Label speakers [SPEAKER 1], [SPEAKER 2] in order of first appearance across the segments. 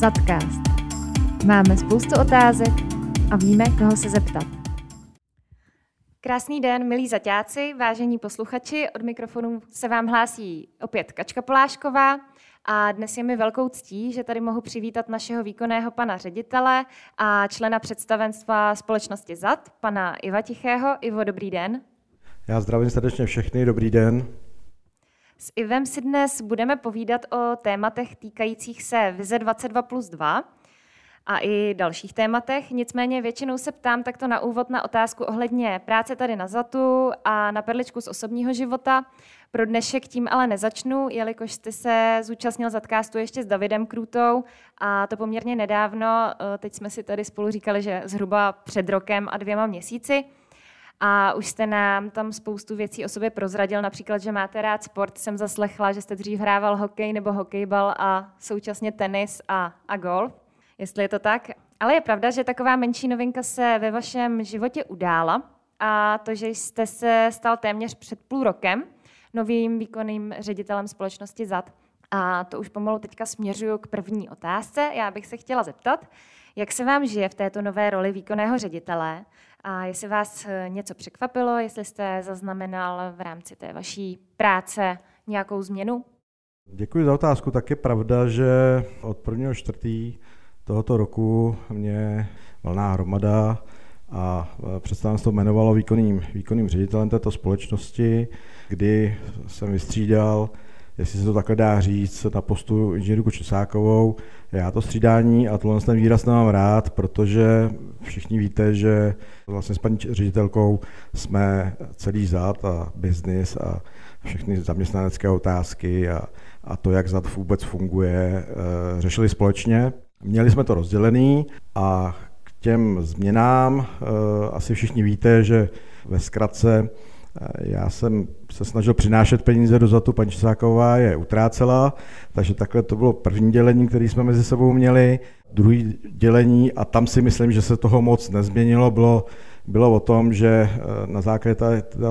[SPEAKER 1] Zadcast. Máme spoustu otázek a víme, koho se zeptat. Krásný den, milí zaťáci, vážení posluchači. Od mikrofonu se vám hlásí opět Kačka Polášková. A dnes je mi velkou ctí, že tady mohu přivítat našeho výkonného pana ředitele a člena představenstva společnosti ZAD, pana Iva Tichého. Ivo, dobrý den.
[SPEAKER 2] Já zdravím srdečně všechny, dobrý den.
[SPEAKER 1] S Ivem si dnes budeme povídat o tématech týkajících se Vize 22 plus 2 a i dalších tématech. Nicméně většinou se ptám takto na úvod na otázku ohledně práce tady na ZATu a na perličku z osobního života. Pro dnešek tím ale nezačnu, jelikož jste se zúčastnil Zatkástu ještě s Davidem Krůtou a to poměrně nedávno. Teď jsme si tady spolu říkali, že zhruba před rokem a dvěma měsíci. A už jste nám tam spoustu věcí o sobě prozradil, například, že máte rád sport. Jsem zaslechla, že jste dřív hrával hokej nebo hokejbal a současně tenis a, a golf, jestli je to tak. Ale je pravda, že taková menší novinka se ve vašem životě udála a to, že jste se stal téměř před půl rokem novým výkonným ředitelem společnosti ZAD. A to už pomalu teďka směřuju k první otázce. Já bych se chtěla zeptat, jak se vám žije v této nové roli výkonného ředitele a jestli vás eh, něco překvapilo, jestli jste zaznamenal v rámci té vaší práce nějakou změnu?
[SPEAKER 2] Děkuji za otázku. Tak je pravda, že od 1. čtvrtý tohoto roku mě valná hromada a eh, představenstvo jmenovalo výkonným, výkonným ředitelem této společnosti, kdy jsem vystřídal jestli se to takhle dá říct, na postu inženýrku Česákovou. Já to střídání a tohle ten výraz nemám rád, protože všichni víte, že vlastně s paní ředitelkou jsme celý zad a biznis a všechny zaměstnanecké otázky a, a to, jak zad vůbec funguje, eh, řešili společně. Měli jsme to rozdělený a k těm změnám eh, asi všichni víte, že ve zkratce já jsem se snažil přinášet peníze do zatu, paní Česáková je utrácela, takže takhle to bylo první dělení, které jsme mezi sebou měli. Druhý dělení, a tam si myslím, že se toho moc nezměnilo, bylo, bylo o tom, že eh, na základě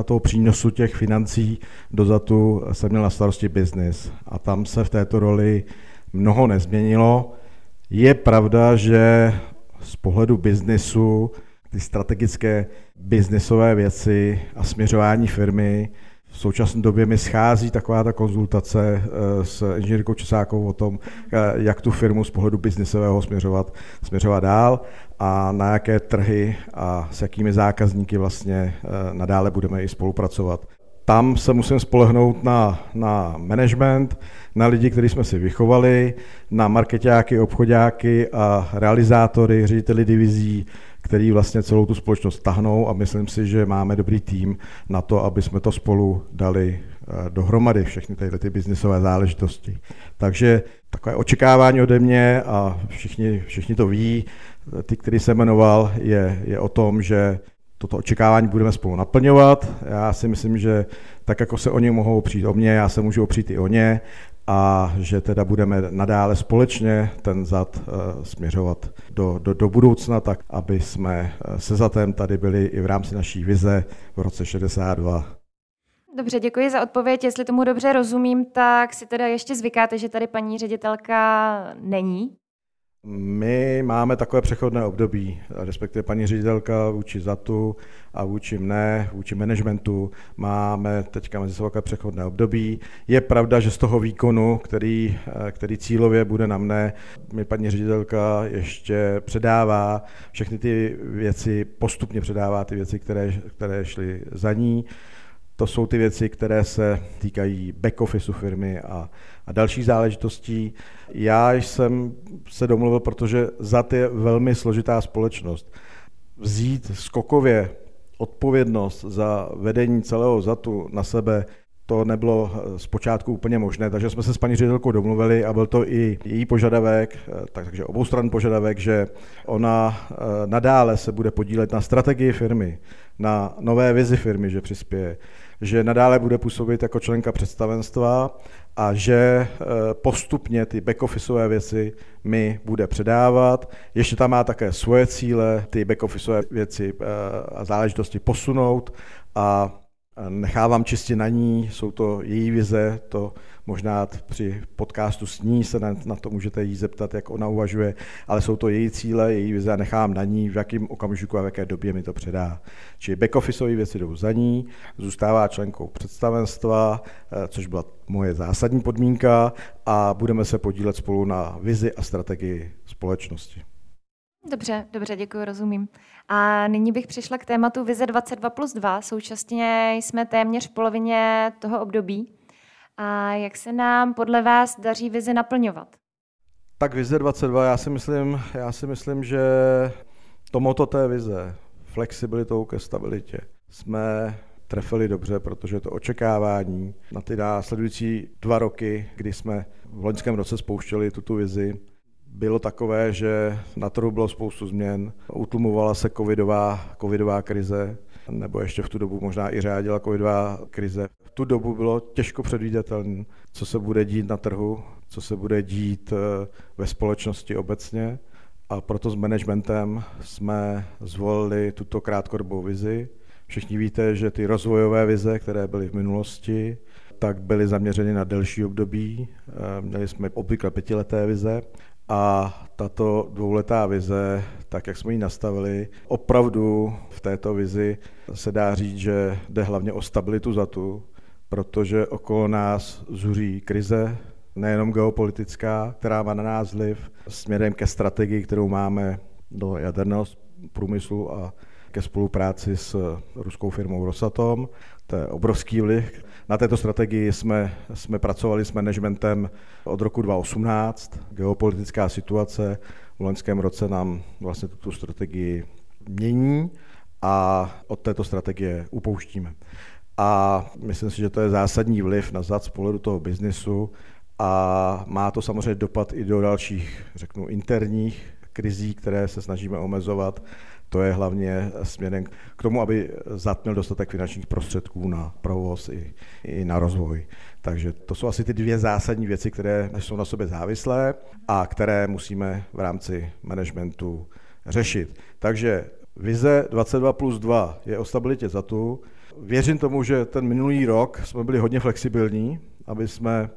[SPEAKER 2] toho přínosu těch financí do zatu jsem měl na starosti biznis. A tam se v této roli mnoho nezměnilo. Je pravda, že z pohledu biznisu ty strategické biznesové věci a směřování firmy. V současné době mi schází taková ta konzultace eh, s inženýrkou Česákovou o tom, eh, jak tu firmu z pohledu biznesového směřovat, směřovat dál a na jaké trhy a s jakými zákazníky vlastně eh, nadále budeme i spolupracovat. Tam se musím spolehnout na, na management, na lidi, kteří jsme si vychovali, na marketáky, obchodáky a realizátory, řediteli divizí, který vlastně celou tu společnost tahnou a myslím si, že máme dobrý tým na to, aby jsme to spolu dali eh, dohromady, všechny tyhle ty biznisové záležitosti. Takže takové očekávání ode mě a všichni, všichni to ví, ty, který se jmenoval, je, je o tom, že toto očekávání budeme spolu naplňovat. Já si myslím, že tak, jako se oni mohou opřít o mě, já se můžu opřít i o ně a že teda budeme nadále společně ten zad uh, směřovat do, do, do budoucna, tak aby jsme eh, se zatem tady byli i v rámci naší vize v roce 62.
[SPEAKER 1] Dobře, děkuji za odpověď. Jestli tomu dobře rozumím, tak si teda ještě zvykáte, že tady paní ředitelka není?
[SPEAKER 2] My máme takové přechodné období, respektive paní ředitelka vůči ZATu a vůči mne, vůči managementu máme teďka mezi sebou přechodné období. Je pravda, že z toho výkonu, který, který cílově bude na mne, mi paní ředitelka ještě předává všechny ty věci, postupně předává ty věci, které, které šly za ní. To jsou ty věci, které se týkají back officeu firmy a, a dalších záležitostí. Já jsem se domluvil, protože ZAT je velmi složitá společnost. Vzít skokově odpovědnost za vedení celého ZATu na sebe, to nebylo zpočátku úplně možné, takže jsme se s paní ředitelkou domluvili a byl to i její požadavek, takže obou stran požadavek, že ona eh, nadále se bude podílet na strategii firmy, na nové vizi firmy, že přispěje, že nadále bude působit jako členka představenstva a že eh, postupně ty backofficeové věci mi bude předávat. Ještě tam má také svoje cíle, ty backofficeové věci eh, a záležitosti posunout a nechávám čistě na ní, jsou to její vize, to možná při podcastu s ní se na, na to můžete jí zeptat, jak ona uvažuje, ale jsou to její cíle, její vize a nechám na ní, v jakém okamžiku a v jaké době mi to předá. Čili back-officeové věci jdou za ní, zůstává členkou představenstva, eh, což byla moje zásadní podmínka a budeme se podílet spolu na vizi a strategii společnosti.
[SPEAKER 1] Dobře, dobře, děkuji, rozumím. A nyní bych přišla k tématu Vize 22 plus 2. Současně jsme téměř v polovině toho období. A jak se nám podle vás daří vizi naplňovat?
[SPEAKER 2] Tak vize 22, já si myslím, já si myslím že tomuto té vize, flexibilitou ke stabilitě, jsme trefili dobře, protože to očekávání na ty následující dva roky, kdy jsme v loňském roce spouštěli tuto vizi, bylo takové, že na trhu bylo spoustu změn, utlumovala se covidová, covidová krize, nebo ještě v tu dobu možná i řádila covidová krize. V tu dobu bylo těžko předvídatelné, co se bude dít na trhu, co se bude dít eh, ve společnosti obecně. A proto s managementem jsme zvolili tuto krátkodobou vizi. Všichni víte, že ty rozvojové vize, které byly v minulosti, tak byly zaměřeny na delší období. Eh, měli jsme obvykle pětileté vize a tato dvouletá vize, tak jak jsme ji nastavili, opravdu v této vizi se dá říct, že jde hlavně o stabilitu za tu, protože okolo nás zuří krize, nejenom geopolitická, která má na nás vliv směrem ke strategii, kterou máme do jaderného průmyslu a ke spolupráci s ruskou firmou Rosatom. To je obrovský vliv. Na této strategii jsme, jsme pracovali s managementem od roku 2018. Geopolitická situace v loňském roce nám vlastně tuto strategii mění a od této strategie upouštíme. A myslím si, že to je zásadní vliv na zad z pohledu toho biznisu a má to samozřejmě dopad i do dalších, řeknu, interních krizí, které se snažíme omezovat to je hlavně směrem k tomu, aby zatměl dostatek finančních prostředků na provoz i, i na rozvoj. Takže to jsou asi ty dvě zásadní věci, které jsou na sobě závislé a které musíme v rámci managementu řešit. Takže vize 22 plus 2 je o stabilitě za tu. Věřím tomu, že ten minulý rok jsme byli hodně flexibilní, aby jsme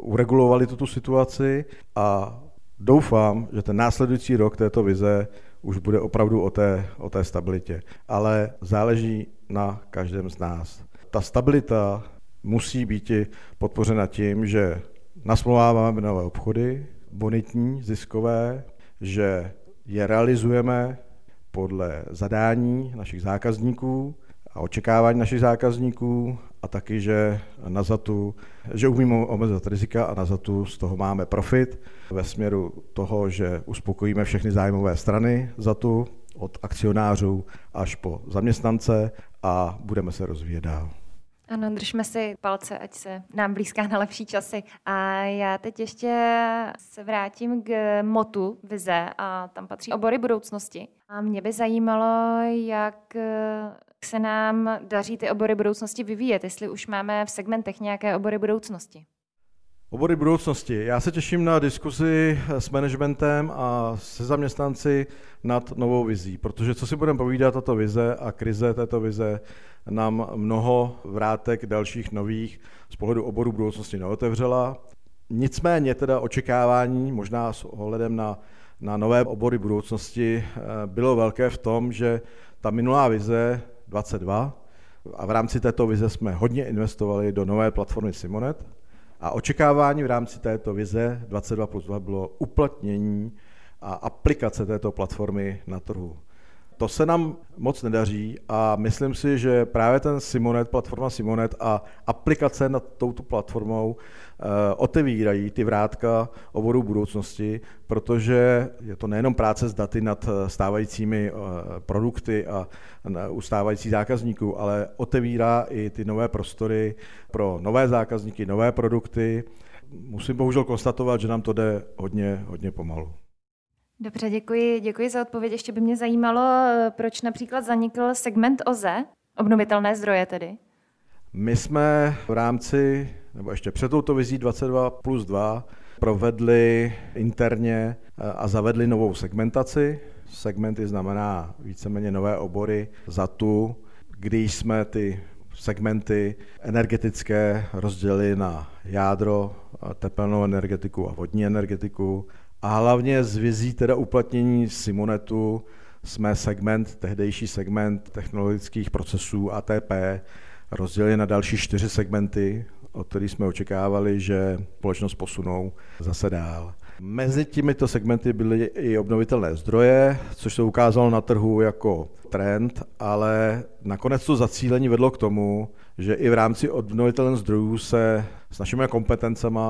[SPEAKER 2] uregulovali tuto situaci a doufám, že ten následující rok této vize už bude opravdu o té, o té stabilitě. Ale záleží na každém z nás. Ta stabilita musí být podpořena tím, že nasmluváváme nové obchody, bonitní, ziskové, že je realizujeme podle zadání našich zákazníků a očekávání našich zákazníků a taky, že na zatu, že umíme omezit rizika a na zatu z toho máme profit ve směru toho, že uspokojíme všechny zájmové strany za tu, od akcionářů až po zaměstnance a budeme se rozvíjet dál.
[SPEAKER 1] Ano, držme si palce, ať se nám blízká na lepší časy. A já teď ještě se vrátím k motu vize a tam patří obory budoucnosti. A mě by zajímalo, jak se nám daří ty obory budoucnosti vyvíjet, jestli už máme v segmentech nějaké obory budoucnosti.
[SPEAKER 2] Obory budoucnosti. Já se těším na diskuzi s managementem a se zaměstnanci nad novou vizí, protože co si budeme povídat, tato vize a krize této vize nám mnoho vrátek dalších nových z pohledu oboru budoucnosti neotevřela. Nicméně teda očekávání, možná s ohledem na, na nové obory budoucnosti, eh, bylo velké v tom, že ta minulá vize 22 a v rámci této vize jsme hodně investovali do nové platformy Simonet a očekávání v rámci této vize 22 plus 2 bylo uplatnění a aplikace této platformy na trhu. To se nám moc nedaří a myslím si, že právě ten Simonet, platforma Simonet a aplikace nad touto platformou eh, otevírají ty vrátka oboru budoucnosti, protože je to nejenom práce s daty nad eh, stávajícími eh, produkty a ustávající zákazníků, ale otevírá i ty nové prostory pro nové zákazníky, nové produkty. Musím bohužel konstatovat, že nám to jde hodně, hodně pomalu.
[SPEAKER 1] Dobře, děkuji, děkuji za odpověď. Ještě by mě zajímalo, proč například zanikl segment OZE, obnovitelné zdroje tedy.
[SPEAKER 2] My jsme v rámci, nebo ještě před touto vizí 22 plus 2, provedli interně eh, a zavedli novou segmentaci. Segmenty znamená víceméně nové obory za tu, když jsme ty segmenty energetické rozdělili na jádro, tepelnou energetiku a vodní energetiku a hlavně z vizí teda uplatnění Simonetu jsme segment, tehdejší segment technologických procesů ATP rozdělili na další čtyři segmenty, od kterých jsme očekávali, že společnost posunou zase dál. Mezi těmito segmenty byly i obnovitelné zdroje, což se ukázalo na trhu jako trend, ale nakonec to zacílení vedlo k tomu, že i v rámci obnovitelných zdrojů se s našimi kompetencemi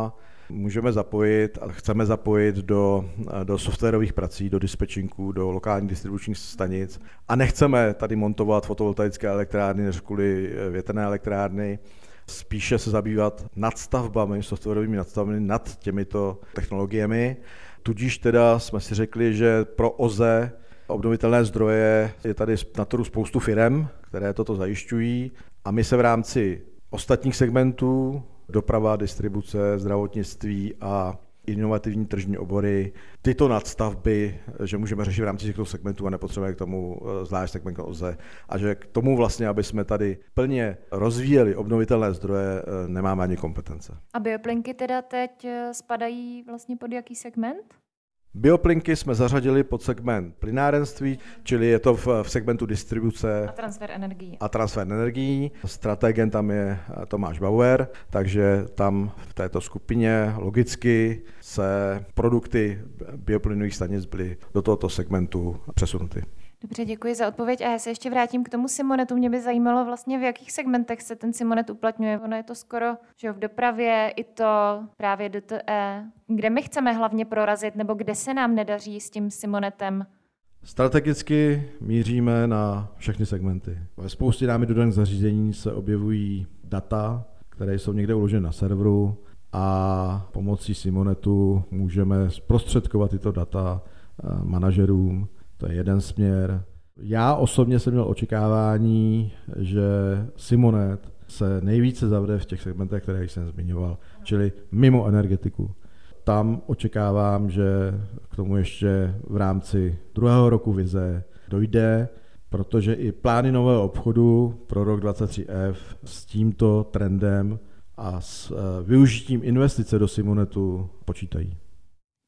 [SPEAKER 2] můžeme zapojit a chceme zapojit do, do softwarových prací, do dispečinků, do lokálních distribučních stanic. A nechceme tady montovat fotovoltaické elektrárny než kvůli větrné elektrárny, spíše se zabývat nadstavbami, softwarovými nadstavbami nad těmito technologiemi. Tudíž teda jsme si řekli, že pro OZE obnovitelné zdroje je tady na trhu spoustu firm, které toto zajišťují. A my se v rámci ostatních segmentů, doprava, distribuce, zdravotnictví a inovativní tržní obory, tyto nadstavby, že můžeme řešit v rámci těchto segmentů a nepotřebujeme k tomu eh, zvlášť segment OZE. A že k tomu vlastně, aby jsme tady plně rozvíjeli obnovitelné zdroje, eh, nemáme ani kompetence.
[SPEAKER 1] A bioplinky teda teď eh, spadají vlastně pod jaký segment?
[SPEAKER 2] Bioplinky jsme zařadili pod segment plynárenství, čili je to v, v segmentu distribuce
[SPEAKER 1] a transfer energií.
[SPEAKER 2] A transfer energií. Strategem tam je Tomáš Bauer, takže tam v této skupině logicky se produkty bioplynových stanic byly do tohoto segmentu přesunuty.
[SPEAKER 1] Dobře, děkuji za odpověď a já se ještě vrátím k tomu Simonetu. Mě by zajímalo vlastně, v jakých segmentech se ten Simonet uplatňuje. Ono je to skoro že v dopravě, i to právě DTE. Kde my chceme hlavně prorazit, nebo kde se nám nedaří s tím Simonetem?
[SPEAKER 2] Strategicky míříme na všechny segmenty. Ve spoustě námi dodaných zařízení se objevují data, které jsou někde uloženy na serveru a pomocí Simonetu můžeme zprostředkovat tyto data eh, manažerům, to je jeden směr. Já osobně jsem měl očekávání, že Simonet se nejvíce zavře v těch segmentech, které jsem zmiňoval, čili mimo energetiku. Tam očekávám, že k tomu ještě v rámci druhého roku vize dojde, protože i plány nového obchodu pro rok 23F s tímto trendem a s eh, využitím investice do Simonetu počítají.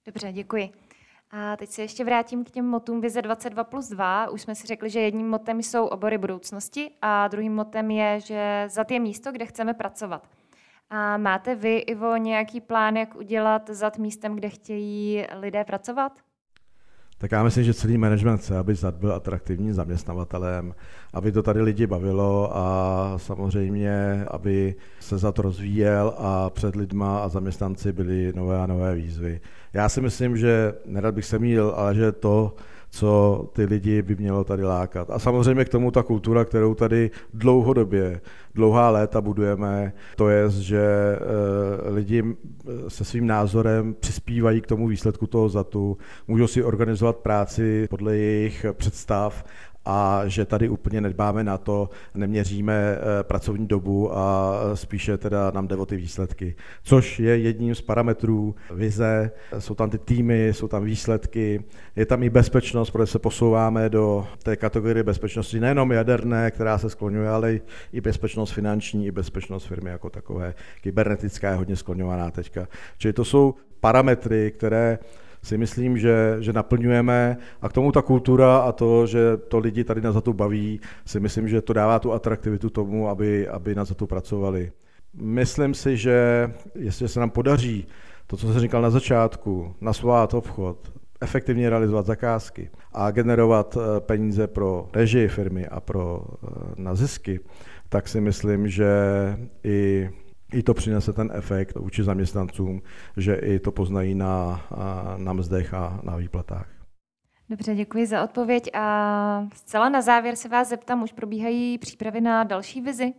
[SPEAKER 1] Dobře, děkuji. A teď se ještě vrátím k těm motům Vize 22 plus 2. Už jsme si řekli, že jedním motem jsou obory budoucnosti a druhým motem je, že za je místo, kde chceme pracovat. A máte vy, Ivo, nějaký plán, jak udělat zad místem, kde chtějí lidé pracovat?
[SPEAKER 2] Tak já myslím, že celý management chce, aby ZAD byl atraktivním zaměstnavatelem, aby to tady lidi bavilo a samozřejmě, aby se ZAD rozvíjel a před lidma a zaměstnanci byly nové a nové výzvy. Já si myslím, že nerad bych se míl, ale že to, co ty lidi by mělo tady lákat. A samozřejmě k tomu ta kultura, kterou tady dlouhodobě, dlouhá léta budujeme, to je, že eh, lidi eh, se svým názorem přispívají k tomu výsledku toho zatu, můžou si organizovat práci podle jejich představ a že tady úplně nedbáme na to, neměříme eh, pracovní dobu a spíše teda nám jde o ty výsledky. Což je jedním z parametrů vize, jsou tam ty týmy, jsou tam výsledky, je tam i bezpečnost, protože se posouváme do té kategorie bezpečnosti nejenom jaderné, která se skloňuje, ale i bezpečnost finanční, i bezpečnost firmy jako takové. Kybernetická je hodně skloňovaná teďka. Čili to jsou parametry, které si myslím, že, že naplňujeme a k tomu ta kultura a to, že to lidi tady na za to baví, si myslím, že to dává tu atraktivitu tomu, aby, aby na za to pracovali. Myslím si, že jestli se nám podaří to, co jsem říkal na začátku, nasvát obchod, efektivně realizovat zakázky a generovat eh, peníze pro režii firmy a pro eh, na zisky, tak si myslím, že i i to přinese ten efekt vůči zaměstnancům, že i to poznají na, na mzdech a na výplatách.
[SPEAKER 1] Dobře, děkuji za odpověď a zcela na závěr se vás zeptám, už probíhají přípravy na další vizi?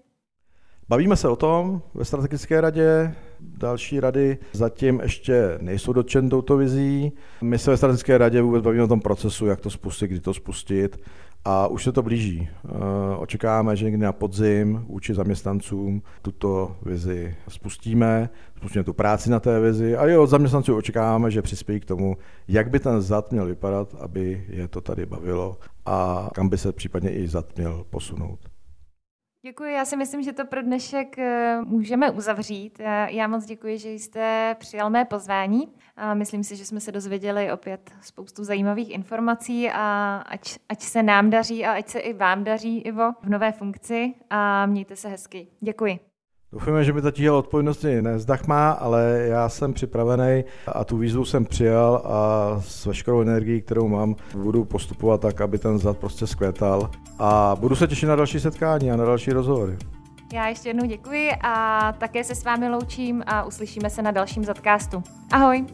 [SPEAKER 2] Bavíme se o tom ve strategické radě, další rady zatím ještě nejsou dotčen touto vizí. My se ve strategické radě vůbec bavíme o tom procesu, jak to spustit, kdy to spustit a už se to blíží. Eh, očekáváme, že někdy na podzim vůči zaměstnancům tuto vizi spustíme, spustíme tu práci na té vizi a i od zaměstnanců očekáváme, že přispějí k tomu, jak by ten zad měl vypadat, aby je to tady bavilo a kam by se případně i zad měl posunout.
[SPEAKER 1] Děkuji, já si myslím, že to pro dnešek eh, můžeme uzavřít. Já moc děkuji, že jste přijal mé pozvání. Myslím si, že jsme se dozvěděli opět spoustu zajímavých informací a ať, ať se nám daří a ať se i vám daří, Ivo, v nové funkci a mějte se hezky. Děkuji.
[SPEAKER 2] Doufujeme, že mi ta tíha odpovědnosti nezdach má, ale já jsem připravený a tu výzvu jsem přijal a s veškerou energií, kterou mám, budu postupovat tak, aby ten zad prostě skvětal. A budu se těšit na další setkání a na další rozhovory.
[SPEAKER 1] Já ještě jednou děkuji a také se s vámi loučím a uslyšíme se na dalším zadcastu. Ahoj!